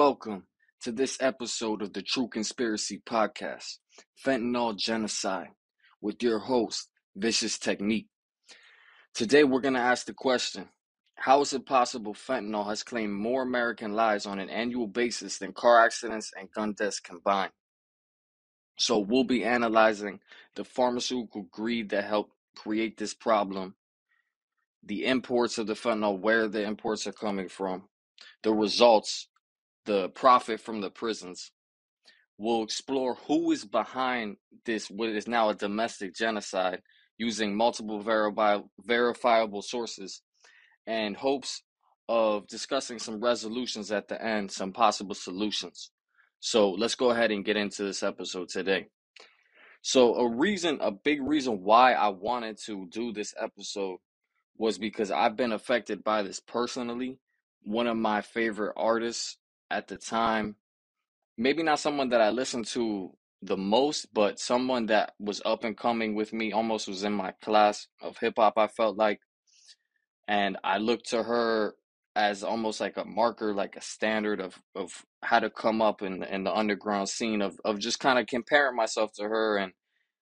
welcome to this episode of the True Conspiracy Podcast, Fentanyl Genocide, with your host, Vicious Technique. Today, we're going to ask the question How is it possible fentanyl has claimed more American lives on an annual basis than car accidents and gun deaths combined? So, we'll be analyzing the pharmaceutical greed that helped create this problem, the imports of the fentanyl, where the imports are coming from, the results the profit from the prisons. We'll explore who is behind this, what is now a domestic genocide, using multiple verifi- verifiable sources, and hopes of discussing some resolutions at the end, some possible solutions. So let's go ahead and get into this episode today. So, a reason, a big reason why I wanted to do this episode was because I've been affected by this personally. One of my favorite artists at the time, maybe not someone that I listened to the most, but someone that was up and coming with me, almost was in my class of hip hop, I felt like. And I looked to her as almost like a marker, like a standard of, of how to come up in, in the underground scene of, of just kind of comparing myself to her. And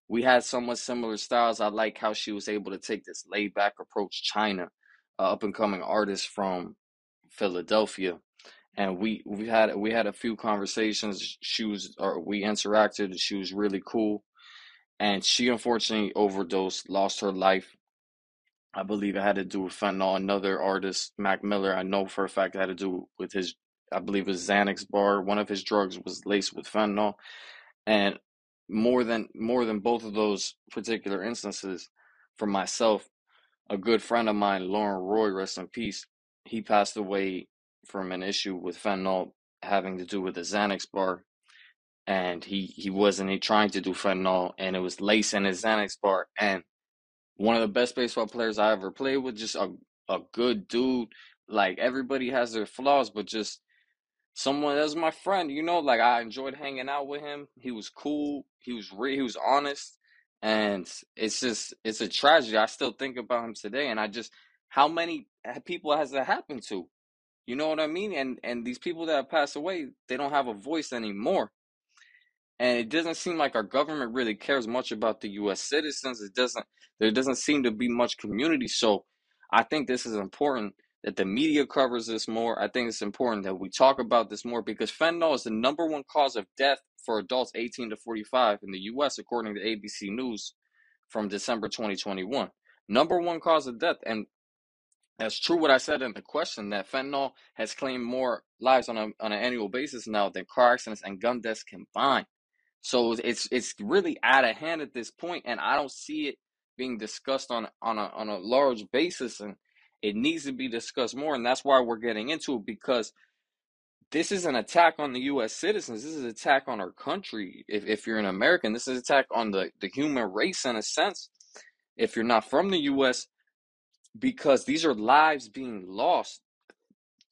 we had somewhat similar styles. I like how she was able to take this laid back approach, Chynna, uh, up and coming artist from Philadelphia and we we had we had a few conversations. She was or we interacted. She was really cool, and she unfortunately overdosed, lost her life. I believe it had to do with fentanyl. Another artist, Mac Miller, I know for a fact it had to do with his, I believe it was Xanax bar. One of his drugs was laced with fentanyl, and more than more than both of those particular instances, for myself, a good friend of mine, Lauren Roy, rest in peace. He passed away from an issue with fentanyl having to do with the Xanax bar, and he he wasn't he trying to do fentanyl, and it was lace in his Xanax bar, and one of the best baseball players I ever played with, just a a good dude. Like everybody has their flaws, but just someone that's my friend. You know, like I enjoyed hanging out with him. He was cool. He was real. He was honest, and it's just it's a tragedy. I still think about him today, and I just how many people has that happened to? You know what I mean? And and these people that have passed away, they don't have a voice anymore. And it doesn't seem like our government really cares much about the US citizens. It doesn't there doesn't seem to be much community. So I think this is important that the media covers this more. I think it's important that we talk about this more because fentanyl is the number one cause of death for adults 18 to 45 in the US, according to ABC News from December 2021. Number one cause of death. And that's true what I said in the question that fentanyl has claimed more lives on, a, on an annual basis now than car accidents and gun deaths combined. So it's it's really out of hand at this point, and I don't see it being discussed on on a on a large basis, and it needs to be discussed more, and that's why we're getting into it because this is an attack on the U.S. citizens. This is an attack on our country. If if you're an American, this is an attack on the the human race in a sense. If you're not from the U.S., because these are lives being lost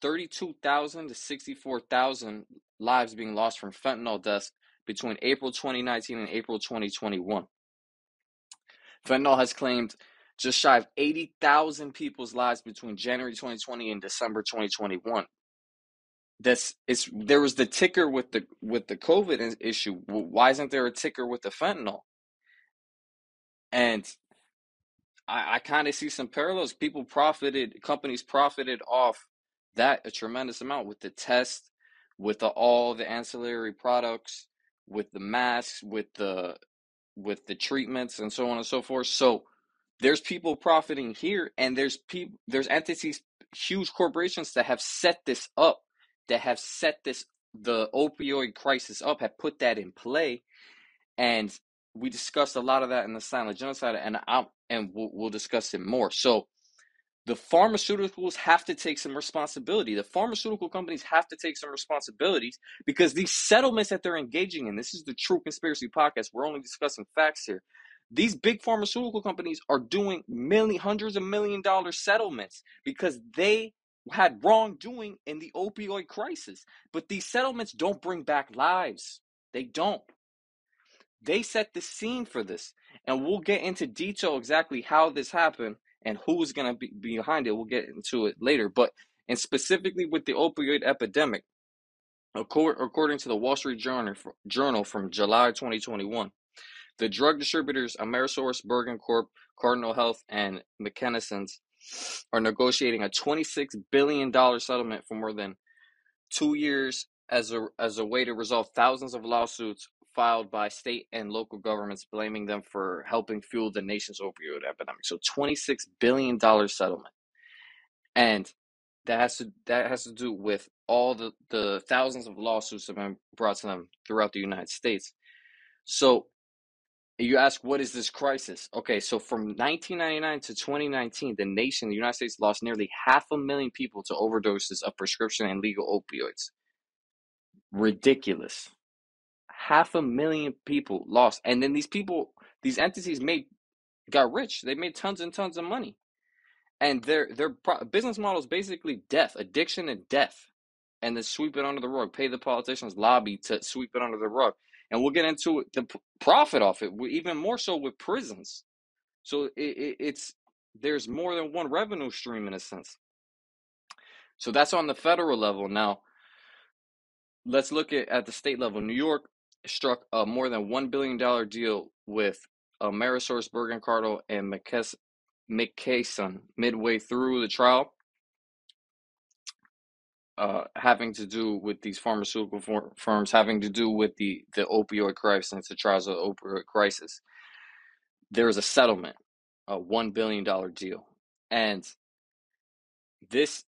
32,000 to 64,000 lives being lost from fentanyl deaths between April 2019 and April 2021. Fentanyl has claimed just shy of 80,000 people's lives between January 2020 and December 2021. This is there was the ticker with the with the COVID issue. Why isn't there a ticker with the fentanyl? And I, I kind of see some parallels. People profited, companies profited off that a tremendous amount with the test, with the, all the ancillary products, with the masks, with the with the treatments, and so on and so forth. So there's people profiting here, and there's people, there's entities, huge corporations that have set this up, that have set this the opioid crisis up, have put that in play, and we discussed a lot of that in the silent genocide, and I'm and we'll, we'll discuss it more. So the pharmaceuticals have to take some responsibility. The pharmaceutical companies have to take some responsibilities because these settlements that they're engaging in, this is the True Conspiracy Podcast. We're only discussing facts here. These big pharmaceutical companies are doing million, hundreds of million dollar settlements because they had wrongdoing in the opioid crisis. But these settlements don't bring back lives. They don't. They set the scene for this. And we'll get into detail exactly how this happened and who's going to be behind it. We'll get into it later. But and specifically with the opioid epidemic, According to the Wall Street Journal, Journal from July 2021, the drug distributors Amerisource, Bergen Corp, Cardinal Health, and McKesson's are negotiating a $26 billion settlement for more than two years as a, as a way to resolve thousands of lawsuits filed by state and local governments blaming them for helping fuel the nation's opioid epidemic. So $26 billion settlement. And that has to that has to do with all the, the thousands of lawsuits that have been brought to them throughout the United States. So you ask, what is this crisis? Okay, so from 1999 to 2019, the nation, the United States, lost nearly half a million people to overdoses of prescription and legal opioids. Ridiculous. Half a million people lost. And then these people, these entities made, got rich. They made tons and tons of money. And their, their business model is basically death, addiction and death. And then sweep it under the rug, pay the politicians lobby to sweep it under the rug and we'll get into the profit off it even more so with prisons so it, it, it's there's more than one revenue stream in a sense so that's on the federal level now let's look at, at the state level new york struck a more than $1 billion deal with amerisource bergen cardinal and mckesson midway through the trial uh, having to do with these pharmaceutical for- firms, having to do with the, the opioid crisis, the trials of the opioid crisis. There is a settlement, a $1 billion deal. And this,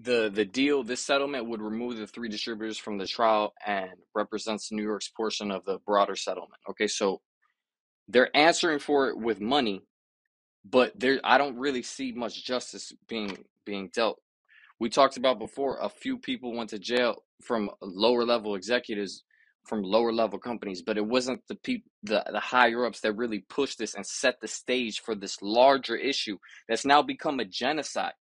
the, the deal, this settlement would remove the three distributors from the trial and represents New York's portion of the broader settlement. Okay, so they're answering for it with money, but there I don't really see much justice being being dealt we talked about before a few people went to jail from lower level executives from lower level companies but it wasn't the people the, the higher ups that really pushed this and set the stage for this larger issue that's now become a genocide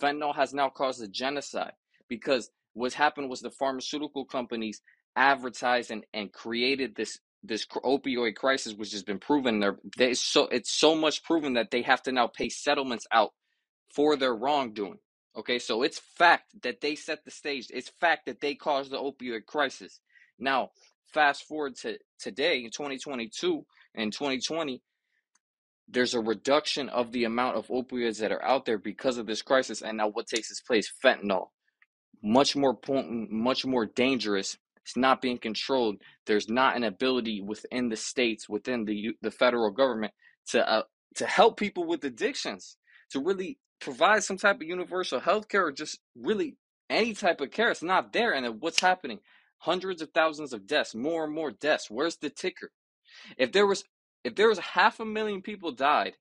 fentanyl has now caused a genocide because what happened was the pharmaceutical companies advertised and, and created this this opioid crisis which has been proven there they so it's so much proven that they have to now pay settlements out for their wrongdoing Okay, so it's fact that they set the stage. It's fact that they caused the opioid crisis. Now, fast forward to today in 2022 and 2020, there's a reduction of the amount of opioids that are out there because of this crisis. And now, what takes its place? Fentanyl, much more potent, much more dangerous. It's not being controlled. There's not an ability within the states, within the the federal government, to uh, to help people with addictions, to really provide some type of universal health care or just really any type of care. It's not there. And what's happening? Hundreds of thousands of deaths, more and more deaths. Where's the ticker? If there was if there was half a million people died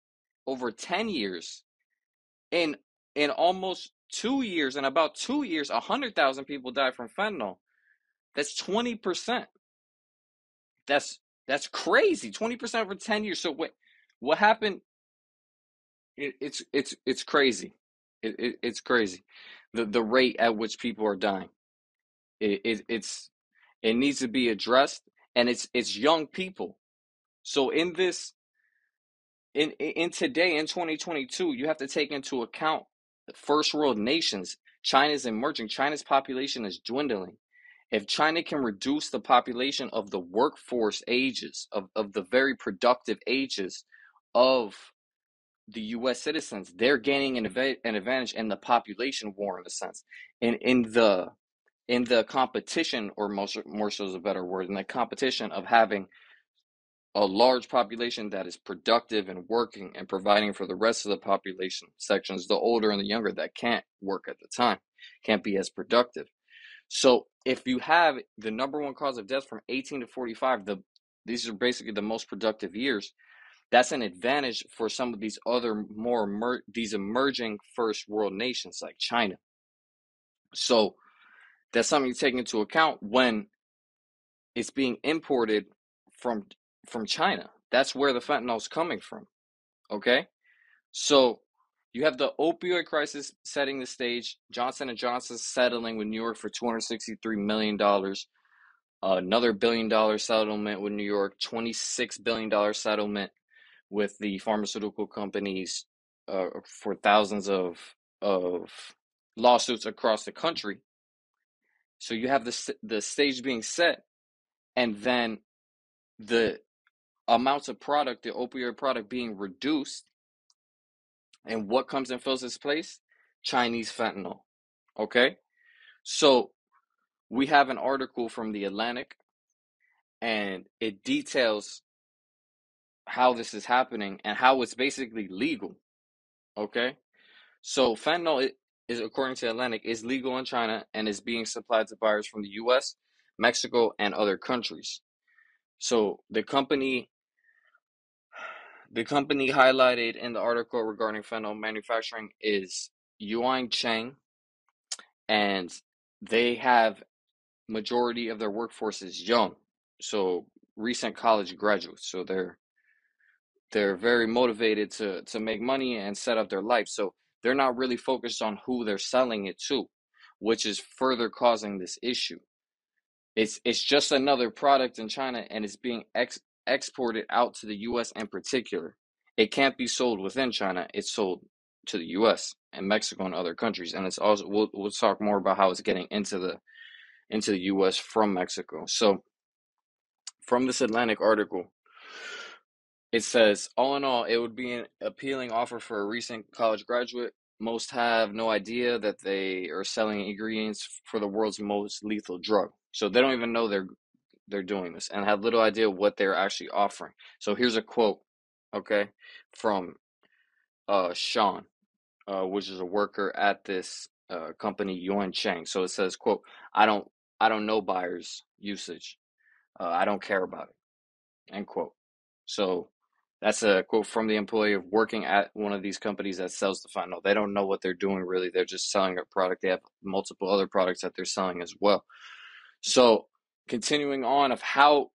over 10 years, in in almost two years, in about two years, 100,000 people died from fentanyl. That's 20%. That's that's crazy. 20% over 10 years. So what what happened it, it's it's it's crazy. It, it, it's crazy. The the rate at which people are dying. It, it it's it needs to be addressed, and it's it's young people. So in this in in today in 2022, you have to take into account the first world nations. China's emerging. China's population is dwindling. If China can reduce the population of the workforce ages, of, of the very productive ages of the U.S. citizens, they're gaining an, an advantage in the population war in a sense. In in the in the competition, or most more so is a better word, in the competition of having a large population that is productive and working and providing for the rest of the population sections, the older and the younger that can't work at the time, can't be as productive. So if you have the number one cause of death from 18 to 45, the these are basically the most productive years that's an advantage for some of these other more these emerging first world nations like China. So that's something you take into account when it's being imported from from China. That's where the fentanyl is coming from. Okay? So you have the opioid crisis setting the stage. Johnson and Johnson settling with New York for 263 million dollars. Uh, another billion dollar settlement with New York, 26 billion dollar settlement with the pharmaceutical companies uh, for thousands of of lawsuits across the country. So you have the the stage being set, and then the amounts of product, the opioid product being reduced, and what comes and fills its place? Chinese fentanyl. Okay, so we have an article from the Atlantic, and it details how this is happening and how it's basically legal. Okay, so fentanyl is, according to Atlantic, is legal in China and is being supplied to buyers from the U.S., Mexico, and other countries. So the company, the company highlighted in the article regarding fentanyl manufacturing is Yuan Cheng, and they have majority of their workforce is young, so recent college graduates. So they're they're very motivated to to make money and set up their life. So they're not really focused on who they're selling it to, which is further causing this issue. It's it's just another product in China and it's being ex- exported out to the US in particular. It can't be sold within China. It's sold to the US and Mexico and other countries and it's also we'll we'll talk more about how it's getting into the into the US from Mexico. So from this Atlantic article, it says, all in all, it would be an appealing offer for a recent college graduate. Most have no idea that they are selling ingredients for the world's most lethal drug. So they don't even know they're they're doing this and have little idea what they're actually offering. So here's a quote, okay, from uh, Sean, uh, which is a worker at this uh, company, Yuan Cheng. So it says, quote, I don't I don't know buyers' usage. Uh, I don't care about it. End quote. So that's a quote from the employee of working at one of these companies that sells the fentanyl. They don't know what they're doing really. They're just selling a product. They have multiple other products that they're selling as well. So continuing on of how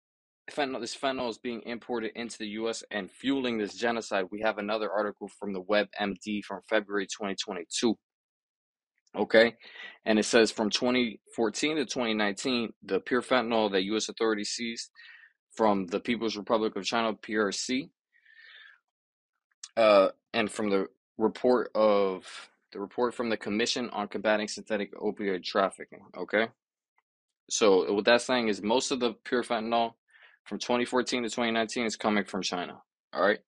fentanyl, this fentanyl is being imported into the U.S. and fueling this genocide, we have another article from the WebMD from February 2022. Okay, and it says from 2014 to 2019, the pure fentanyl that U.S. authorities seized from the People's Republic of China (PRC) uh, and from the report of the report from the Commission on Combating Synthetic Opioid Trafficking. Okay, so what that's saying is most of the pure fentanyl from 2014 to 2019 is coming from China. All right.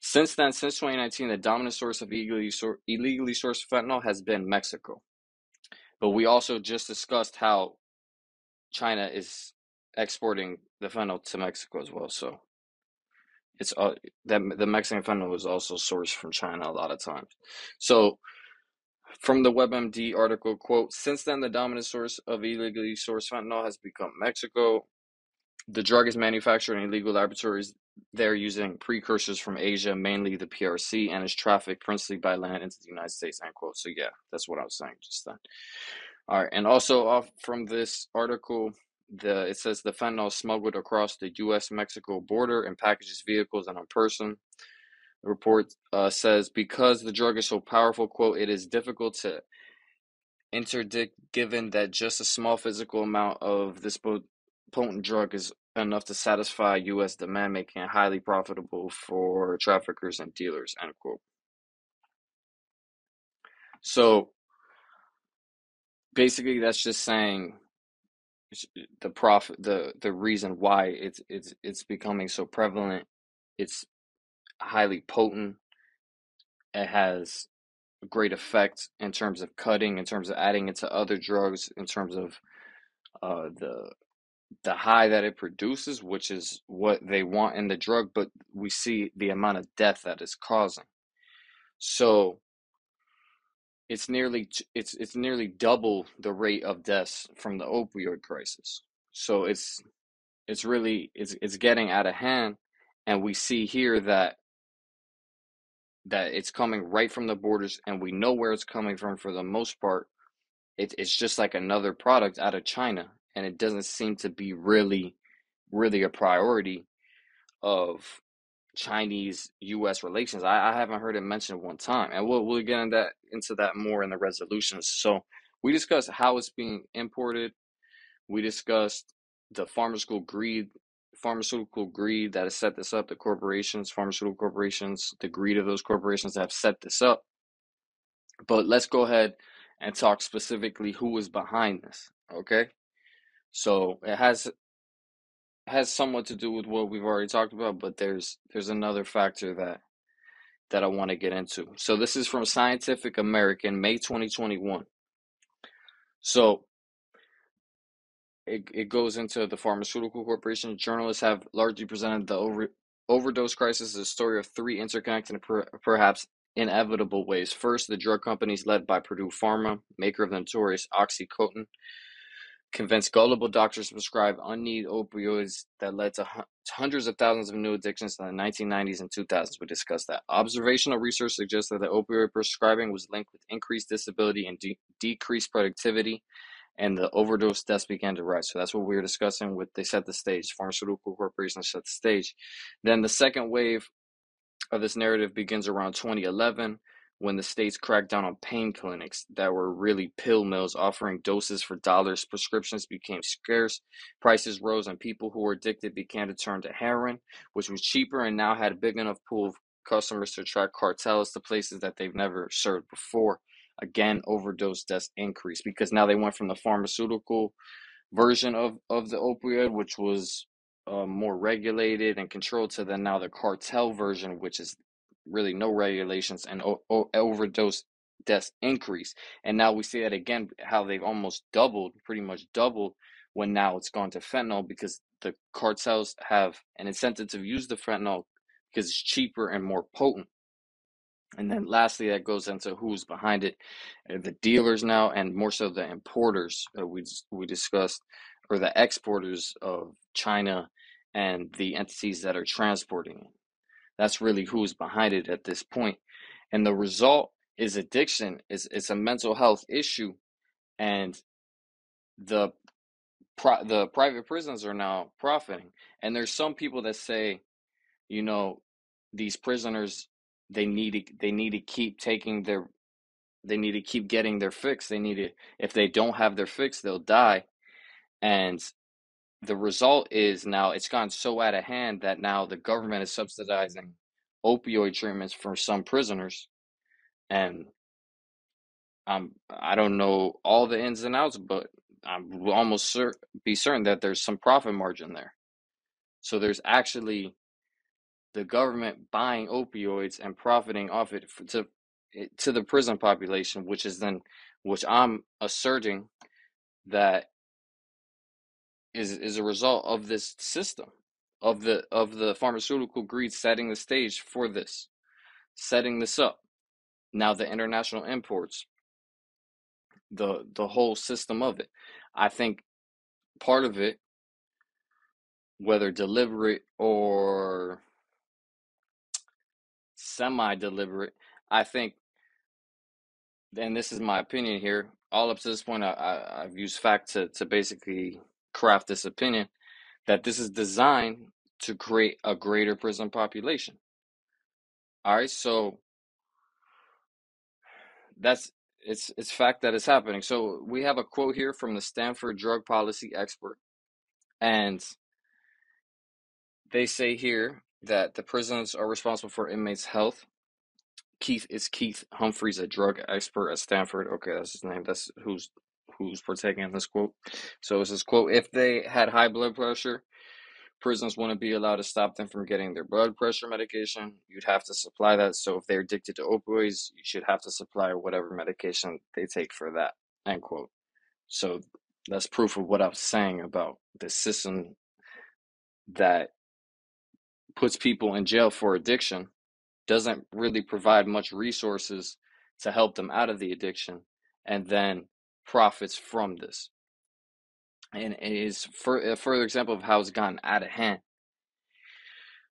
Since then, since 2019, the dominant source of illegally, sor- illegally sourced fentanyl has been Mexico. But we also just discussed how China is exporting the fentanyl to Mexico as well. So it's uh, that the Mexican fentanyl is also sourced from China a lot of times. So from the WebMD article, quote, since then the dominant source of illegally sourced fentanyl has become Mexico. The drug is manufactured in illegal laboratories there using precursors from Asia, mainly the PRC, and is trafficked principally by land into the United States, end quote. So yeah, that's what I was saying just then. All right, and also off from this article, the it says the fentanyl smuggled across the U.S. Mexico border in packages, vehicles, and on person. Report uh, says because the drug is so powerful, quote, it is difficult to interdict given that just a small physical amount of this potent drug is enough to satisfy U.S. demand, making it highly profitable for traffickers and dealers, end quote. So basically, that's just saying the profit the the reason why it's it's it's becoming so prevalent it's highly potent it has great effect in terms of cutting in terms of adding it to other drugs in terms of uh, the the high that it produces which is what they want in the drug but we see the amount of death that it's causing so it's nearly it's it's nearly double the rate of deaths from the opioid crisis. So it's it's really it's it's getting out of hand, and we see here that that it's coming right from the borders, and we know where it's coming from for the most part. It, it's just like another product out of China, and it doesn't seem to be really really a priority of Chinese U.S. relations. I, I haven't heard it mentioned one time, and we'll we'll get into that into that more in the resolutions. So we discussed how it's being imported. We discussed the pharmaceutical greed, pharmaceutical greed that has set this up. The corporations, pharmaceutical corporations, the greed of those corporations that have set this up. But let's go ahead and talk specifically who is behind this. Okay, so it has has somewhat to do with what we've already talked about, but there's there's another factor that that I want to get into. So this is from Scientific American, May 2021. So it, it goes into the pharmaceutical corporation. Journalists have largely presented the over, overdose crisis as a story of three interconnected and per, perhaps inevitable ways. First, the drug companies led by Purdue Pharma, maker of the notorious OxyContin, convinced gullible doctors to prescribe unneeded opioids that led to hundreds of thousands of new addictions in the 1990s and 2000s. We discussed that. Observational research suggests that the opioid prescribing was linked with increased disability and de- decreased productivity and the overdose deaths began to rise. So that's what we were discussing with they set the stage. Pharmaceutical corporations set the stage. Then the second wave of this narrative begins around 2011 when the states cracked down on pain clinics that were really pill mills offering doses for dollars. Prescriptions became scarce, prices rose, and people who were addicted began to turn to heroin, which was cheaper and now had a big enough pool of customers to attract cartels to places that they've never served before again overdose deaths increase because now they went from the pharmaceutical version of of the opioid which was uh, more regulated and controlled to then now the cartel version which is really no regulations and o- o- overdose deaths increase. And now we see that again how they've almost doubled pretty much doubled when now it's gone to fentanyl because the cartels have an incentive to use the fentanyl because it's cheaper and more potent and then lastly, that goes into who's behind it, uh, the dealers now, and more so the importers uh, we we discussed, or the exporters of China, and the entities that are transporting it. That's really who's behind it at this point, and the result is addiction. It's it's a mental health issue, and the pri- the private prisons are now profiting. And there's some people that say, you know, these prisoners they need to they need to keep taking their they need to keep getting their fix. They need to, if they don't have their fix, they'll die. And the result is now it's gone so out of hand that now the government is subsidizing opioid treatments for some prisoners. And um, I don't know all the ins and outs, but I'm almost cer- be certain that there's some profit margin there. So there's actually the government buying opioids and profiting off it to eh, to the prison population, which is then, which I'm asserting that is is a result of this system of the of the pharmaceutical greed setting the stage for this, setting this up. Now the international imports, the the whole system of it. I think part of it, whether deliberate or semi deliberate, I think and this is my opinion here. All up to this point, I, I, I've used fact to, to basically craft this opinion that this is designed to create a greater prison population. All right, so that's it's it's fact that it's happening. So we have a quote here from the Stanford drug policy expert, and they say here that the prisons are responsible for inmates' health, Keith is Keith Humphreys, a drug expert at Stanford. Okay, that's his name. That's who's who's partaking in this quote. So it's this quote: If they had high blood pressure, prisons wouldn't be allowed to stop them from getting their blood pressure medication. You'd have to supply that. So if they're addicted to opioids, you should have to supply whatever medication they take for that. End quote. So that's proof of what I was saying about the system that puts people in jail for addiction doesn't really provide much resources to help them out of the addiction and then profits from this. And it is for a further example of how it's gotten out of hand.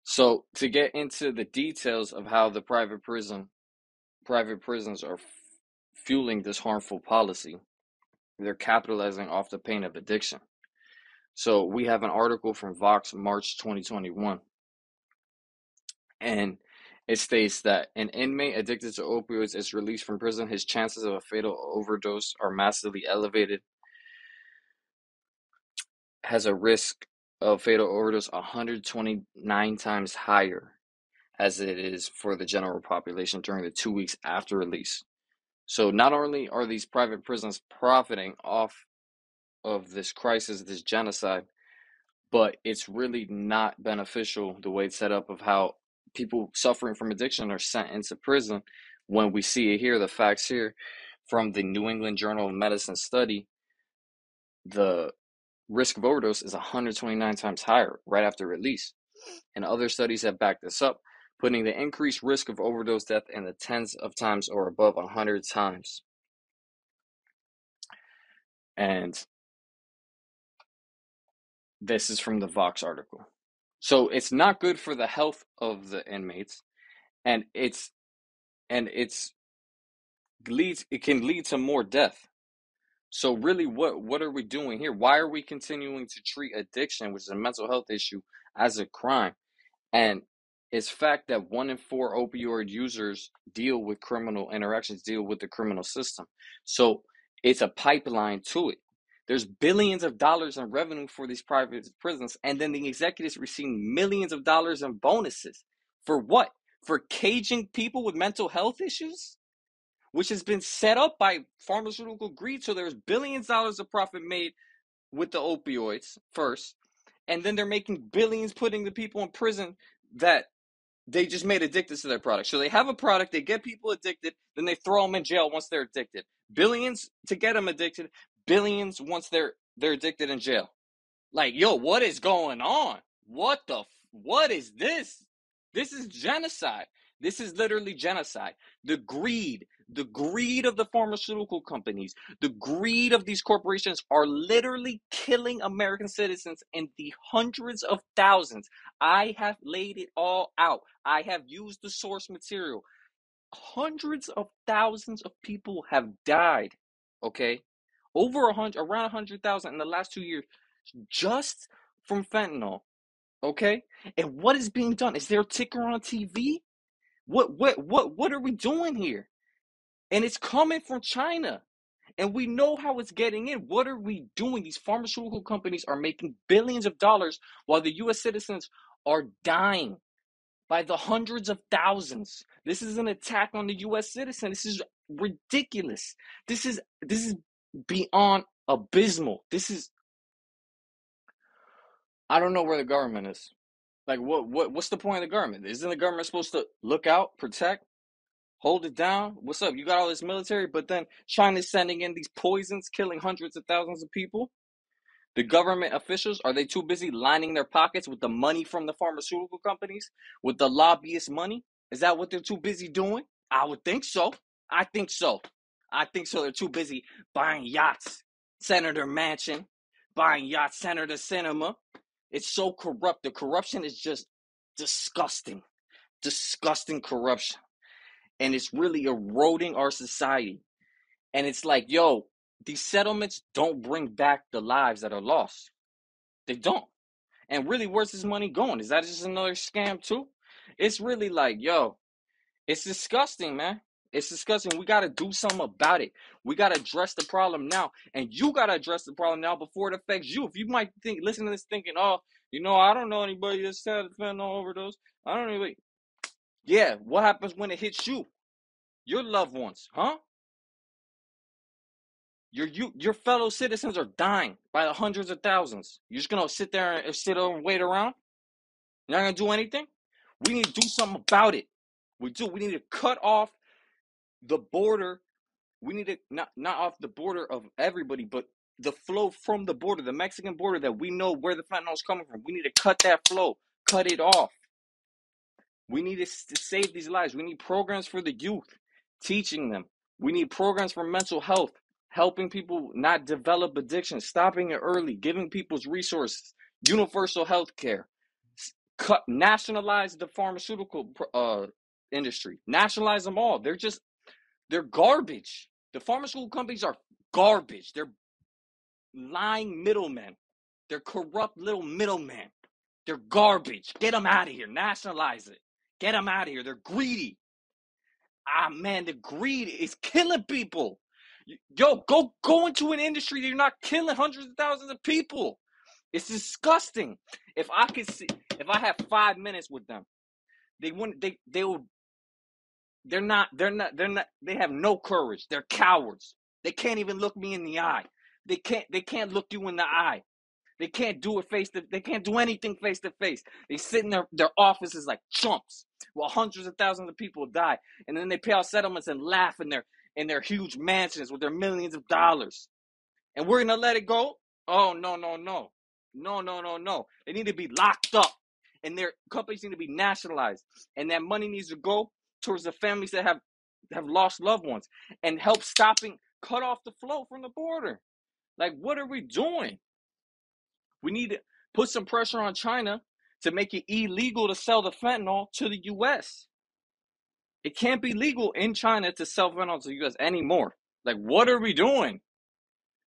So to get into the details of how the private prison private prisons are f- fueling this harmful policy, they're capitalizing off the pain of addiction. So we have an article from Vox March 2021 and it states that an inmate addicted to opioids is released from prison. His chances of a fatal overdose are massively elevated. Has a risk of fatal overdose 129 times higher as it is for the general population during the two weeks after release. So not only are these private prisons profiting off of this crisis, this genocide, but it's really not beneficial the way it's set up of how people suffering from addiction are sent into prison when we see it here, the facts here from the New England Journal of Medicine study, the risk of overdose is 129 times higher right after release. And other studies have backed this up, putting the increased risk of overdose death in the tens of times or above 100 times. And this is from the Vox article. So it's not good for the health of the inmates and it's and it's leads it can lead to more death. So really what what are we doing here? Why are we continuing to treat addiction, which is a mental health issue, as a crime? And it's fact that one in four opioid users deal with criminal interactions, deal with the criminal system. So it's a pipeline to it. There's billions of dollars in revenue for these private prisons, and then the executives receive millions of dollars in bonuses. For what? For caging people with mental health issues? Which has been set up by pharmaceutical greed. So there's billions of dollars of profit made with the opioids first, and then they're making billions putting the people in prison that they just made addicted to their product. So they have a product, they get people addicted, then they throw them in jail once they're addicted. Billions to get them addicted, billions once they're they're addicted in jail. Like, yo, what is going on? What the what is this? This is genocide. This is literally genocide. The greed, the greed of the pharmaceutical companies, the greed of these corporations are literally killing American citizens in the hundreds of thousands. I have laid it all out. I have used the source material. Hundreds of thousands of people have died. Okay, over a hundred, around a hundred thousand in the last two years, just from fentanyl. Okay, and what is being done? Is there a ticker on TV? What what what what are we doing here? And it's coming from China. And we know how it's getting in. What are we doing? These pharmaceutical companies are making billions of dollars while the US citizens are dying by the hundreds of thousands. This is an attack on the US citizen. This is ridiculous. This is this is beyond abysmal. This is I don't know where the government is. Like what what what's the point of the government? Isn't the government supposed to look out, protect, hold it down? What's up? You got all this military, but then China's sending in these poisons killing hundreds of thousands of people? The government officials are they too busy lining their pockets with the money from the pharmaceutical companies, with the lobbyist money? Is that what they're too busy doing? I would think so. I think so. I think so. They're too busy buying yachts, Senator Manchin, buying yachts, Senator Sinema. It's so corrupt. The corruption is just disgusting. Disgusting corruption. And it's really eroding our society. And it's like, yo, these settlements don't bring back the lives that are lost. They don't. And really, where's this money going? Is that just another scam too? It's really like, yo, it's disgusting, man. It's disgusting. We got to do something about it. We got to address the problem now. And you got to address the problem now before it affects you. If you might think, listen to this thinking, oh, you know, I don't know anybody that's had a fentanyl overdose. I don't know. Yeah, what happens when it hits you? Your loved ones, huh? Your you your fellow citizens are dying by the hundreds of thousands. You're just gonna sit there and sit there and wait around? You're not gonna do anything? We need to do something about it. We do. We need to cut off the border. We need to not not off the border of everybody, but the flow from the border, the Mexican border that we know where the fentanyl is coming from. We need to cut that flow, cut it off. We need to, to save these lives. We need programs for the youth, teaching them. We need programs for mental health, helping people not develop addiction, stopping it early, giving people's resources, universal health care, cut, nationalize the pharmaceutical uh, industry, nationalize them all. They're just, they're garbage. The pharmaceutical companies are garbage. They're lying middlemen. They're corrupt little middlemen. They're garbage. Get them out of here. Nationalize it. Get them out of here. They're greedy. Ah man, the greed is killing people. Yo, go go into an industry that you're not killing hundreds of thousands of people. It's disgusting. If I could see, if I have five minutes with them, they wouldn't. They they will. They're not. They're not. They're not. They have no courage. They're cowards. They can't even look me in the eye. They can't they can't look you in the eye. They can't do it face to they can't do anything face to face. They sit in their, their offices like chumps while hundreds of thousands of people die. And then they pay out settlements and laugh in their in their huge mansions with their millions of dollars. And we're gonna let it go? Oh no, no, no. No, no, no, no. They need to be locked up. And their companies need to be nationalized. And that money needs to go towards the families that have have lost loved ones and help stopping cut off the flow from the border. Like what are we doing? We need to put some pressure on China to make it illegal to sell the fentanyl to the US. It can't be legal in China to sell fentanyl to the US anymore. Like, what are we doing?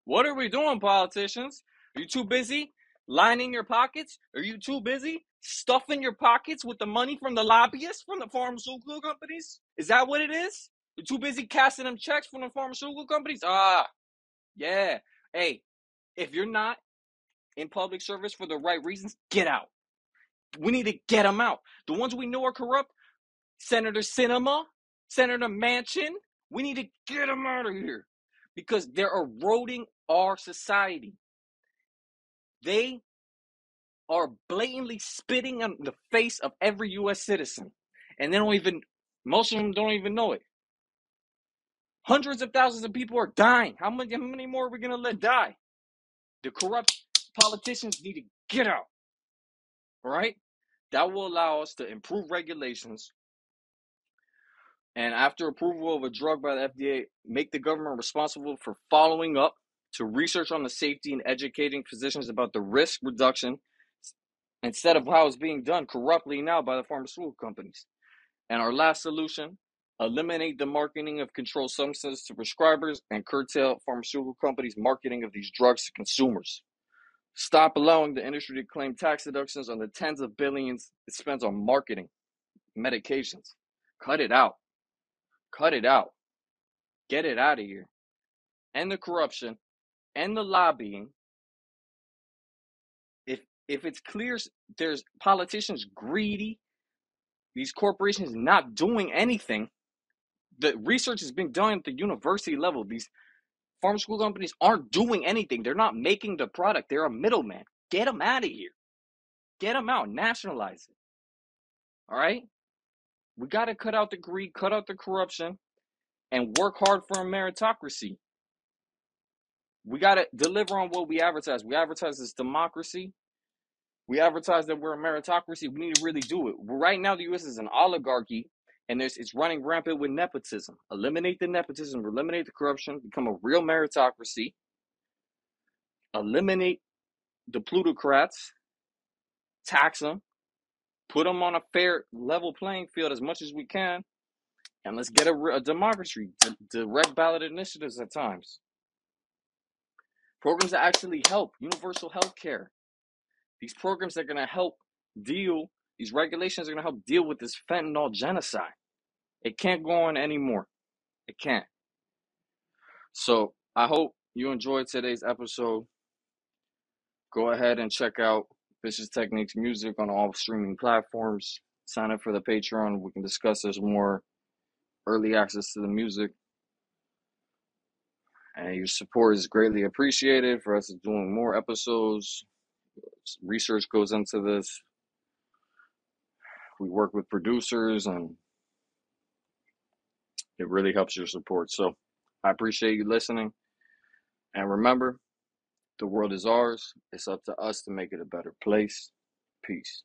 What are we doing, politicians? Are you too busy lining your pockets? Are you too busy stuffing your pockets with the money from the lobbyists, from the pharmaceutical companies? Is that what it is? You're too busy casting them checks from the pharmaceutical companies? Ah, yeah. Hey, if you're not in public service for the right reasons, get out. We need to get them out. The ones we know are corrupt, Senator Sinema, Senator Manchin, we need to get them out of here because they're eroding our society. They are blatantly spitting on the face of every U.S. citizen, and they don't even, most of them don't even know it. Hundreds of thousands of people are dying. How many, how many more are we to let die? The corrupt politicians need to get out. All right? That will allow us to improve regulations. And after approval of a drug by the FDA, make the government responsible for following up to research on the safety and educating physicians about the risk reduction instead of how it's being done corruptly now by the pharmaceutical companies. And our last solution eliminate the marketing of controlled substances to prescribers and curtail pharmaceutical companies' marketing of these drugs to consumers. Stop allowing the industry to claim tax deductions on the tens of billions it spends on marketing medications. Cut it out. Cut it out. Get it out of here. End the corruption and the lobbying. If if it's clear there's politicians greedy, these corporations not doing anything. The research is being done at the university level. These pharmaceutical companies aren't doing anything. They're not making the product. They're a middleman. Get them out of here. Get them out. Nationalize it. All right? We got to cut out the greed, cut out the corruption, and work hard for a meritocracy. We got to deliver on what we advertise. We advertise this democracy. We advertise that we're a meritocracy. We need to really do it. Right now, the U.S. is an oligarchy and there's it's running rampant with nepotism. Eliminate the nepotism, eliminate the corruption, become a real meritocracy. Eliminate the plutocrats, tax them, put them on a fair level playing field as much as we can, and let's get a, a democracy, direct ballot initiatives at times. Programs that actually help, universal health care. These programs that are going to help deal these regulations are going to help deal with this fentanyl genocide. It can't go on anymore. It can't. So I hope you enjoyed today's episode. Go ahead and check out Vicious Techniques music on all streaming platforms. Sign up for the Patreon. We can discuss this more. Early access to the music. And your support is greatly appreciated for us doing more episodes. Research goes into this we work with producers and it really helps your support. So I appreciate you listening. And remember, the world is ours. It's up to us to make it a better place. Peace.